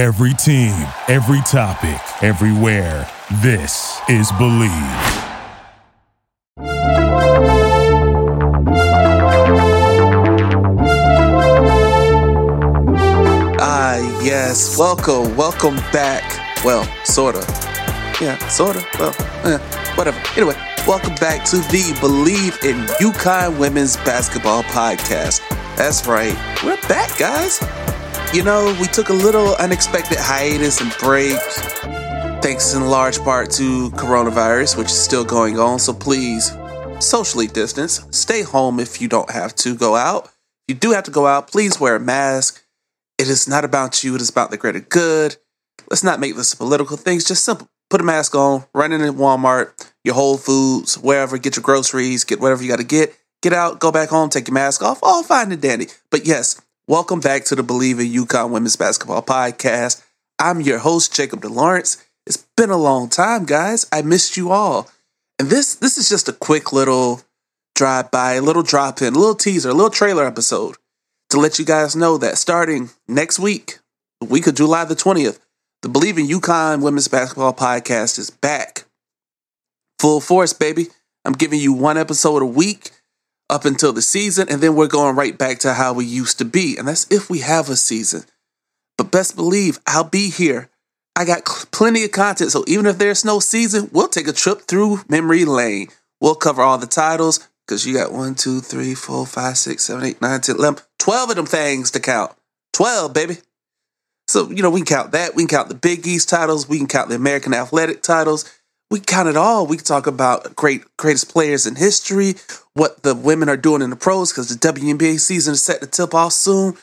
Every team, every topic, everywhere. This is Bleav. Ah, yes. Welcome, welcome back. Well, sorta. Yeah, sorta. Well, eh, whatever. Anyway, welcome back to the Bleav in UConn Women's Basketball Podcast. That's right. We're back, guys. You know, we took a little unexpected hiatus and break, thanks in large part to coronavirus, which is still going on. So please, socially distance. Stay home if you don't have to go out. If you do have to go out, please wear a mask. It is not about you, it is about the greater good. Let's not make this a political things. Just simple. Put a mask on, run in Walmart, your Whole Foods, wherever, get your groceries, get whatever you got to get. Get out, go back home, take your mask off, all fine and dandy. But yes, welcome back to the Bleav in UConn Women's Basketball Podcast. I'm your host, Jacob DeLawrence. It's been a long time, guys. I missed you all. And this this is just a quick little drive by, a little drop in, a little teaser, a little trailer episode to let you guys know that starting next week, the week of July the 20th, the Bleav in UConn Women's Basketball Podcast is back. Full force, baby. I'm giving you one episode a week up until the season, and then we're going right back to how we used to be. And that's if we have a season. But best believe I'll be here. I got plenty of content, so even if there's no season, we'll take a trip through memory lane. We'll cover all the titles because you got one, two, three, four, five, six, seven, eight, nine, 10, 11, 12 of them things to count. 12, baby. So, you know, we can count that. We can count the Big East titles. We can count the American Athletic titles. We count it all. We can talk about great greatest players in history, what the women are doing in the pros because the WNBA season is set to tip off soon.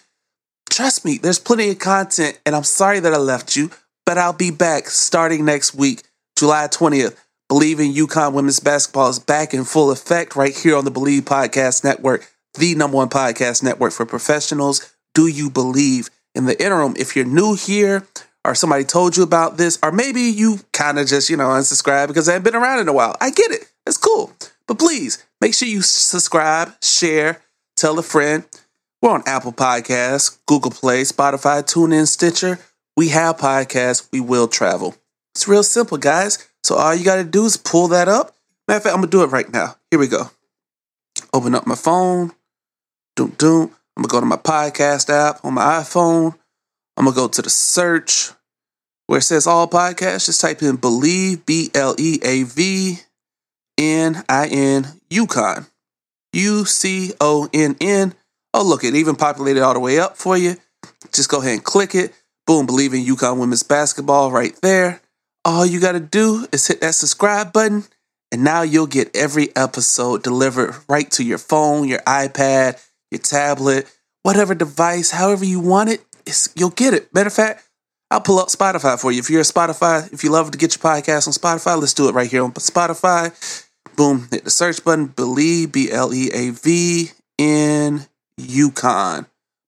Trust me, there's plenty of content, and I'm sorry that I left you, but I'll be back starting next week, July 20th. Bleav in UConn women's basketball is back in full effect right here on the Bleav Podcast Network, the number one podcast network for professionals. Do you believe? In the interim, if you're new here or somebody told you about this, or maybe you kind of just, you know, unsubscribe because I haven't been around in a while, I get it. It's cool. But please make sure you subscribe, share, tell a friend. We're on Apple Podcasts, Google Play, Spotify, TuneIn, Stitcher. We have podcasts. We will travel. It's real simple, guys. So all you got to do is pull that up. Matter of fact, I'm gonna do it right now. Here we go. Open up my phone. Doom doom. I'm gonna go to my podcast app on my iPhone. I'm gonna go to the search where it says all podcasts. Just type in Bleav B L E A V N I N UConn. U C O N N. Oh, look, it even populated all the way up for you. Just go ahead and click it. Boom, Bleav in UConn women's basketball right there. All you got to do is hit that subscribe button, and now you'll get every episode delivered right to your phone, your iPad, your tablet, whatever device, however you want it, you'll get it. Matter of fact, I'll pull up Spotify for you. If you're a Spotify, if you love to get your podcast on Spotify, let's do it right here on Spotify. Boom, hit the search button, Bleav, B L E A V N UConn.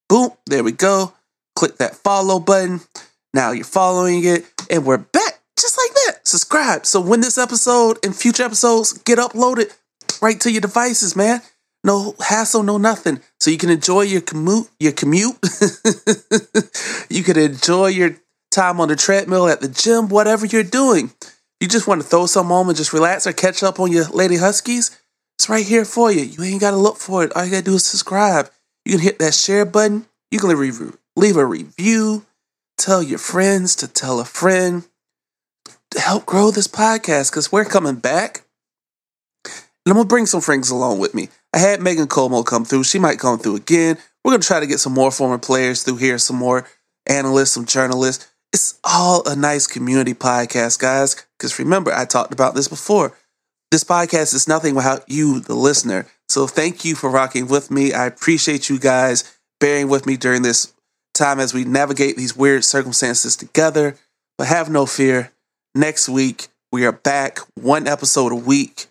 Boom, there we go. Click that follow button. Now you're following it, and we're back just like that. Subscribe. So when this episode and future episodes get uploaded right to your devices, man, no hassle, no nothing. So you can enjoy your commute, your commute. you can enjoy your time on the treadmill at the gym, whatever you're doing. You just want to throw some on and just relax or catch up on your Lady Huskies. It's right here for you. You ain't got to look for it. All you got to do is subscribe. You can hit that share button. You can leave, leave a review. Tell your friends to tell a friend to help grow this podcast because we're coming back. And I'm going to bring some friends along with me. I had Megan Como come through. She might come through again. We're going to try to get some more former players through here, some more analysts, some journalists. It's all a nice community podcast, guys. Because remember, I talked about this before. This podcast is nothing without you, the listener. So thank you for rocking with me. I appreciate you guys bearing with me during this time as we navigate these weird circumstances together. But have no fear. Next week, we are back, one episode a week,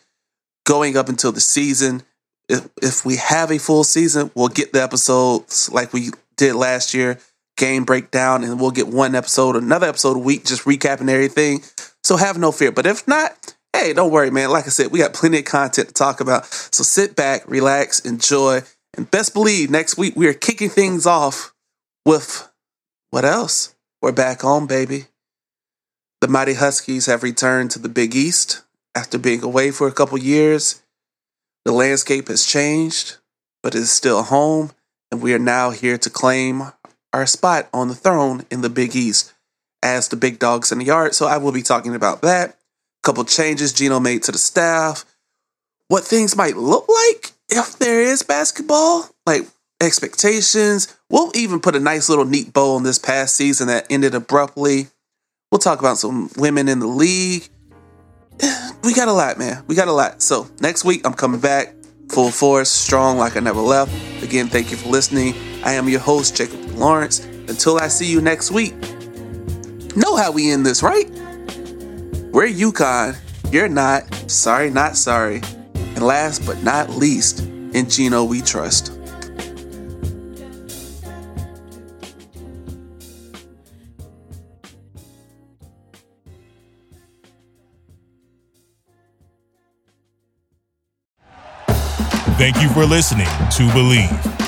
going up until the season. If, if we have a full season, we'll get the episodes like we did last year, game breakdown, and we'll get one episode, another episode a week, just recapping everything. So have no fear. But if not, hey, don't worry, man. Like I said, we got plenty of content to talk about. So sit back, relax, enjoy, and best believe next week we are kicking things off with what else? We're back home, baby. The Mighty Huskies have returned to the Big East after being away for a couple years. The landscape has changed, but it is still home, and we are now here to claim our spot on the throne in the Big East as the big dogs in the yard. So I will be talking about that. A couple changes Gino made to the staff, what things might look like if there is basketball, like expectations. We'll even put a nice little neat bow on this past season that ended abruptly. We'll talk about some women in the league. We got a lot, man. We got a lot. So next week, I'm coming back full force, strong like I never left. Again, thank you for listening. I am your host, Jacob Lawrence. Until I see you next week, know how we end this, right? We're UConn. You're not. Sorry, not sorry. And last but not least, in Gino we trust. Thank you for listening to Bleav.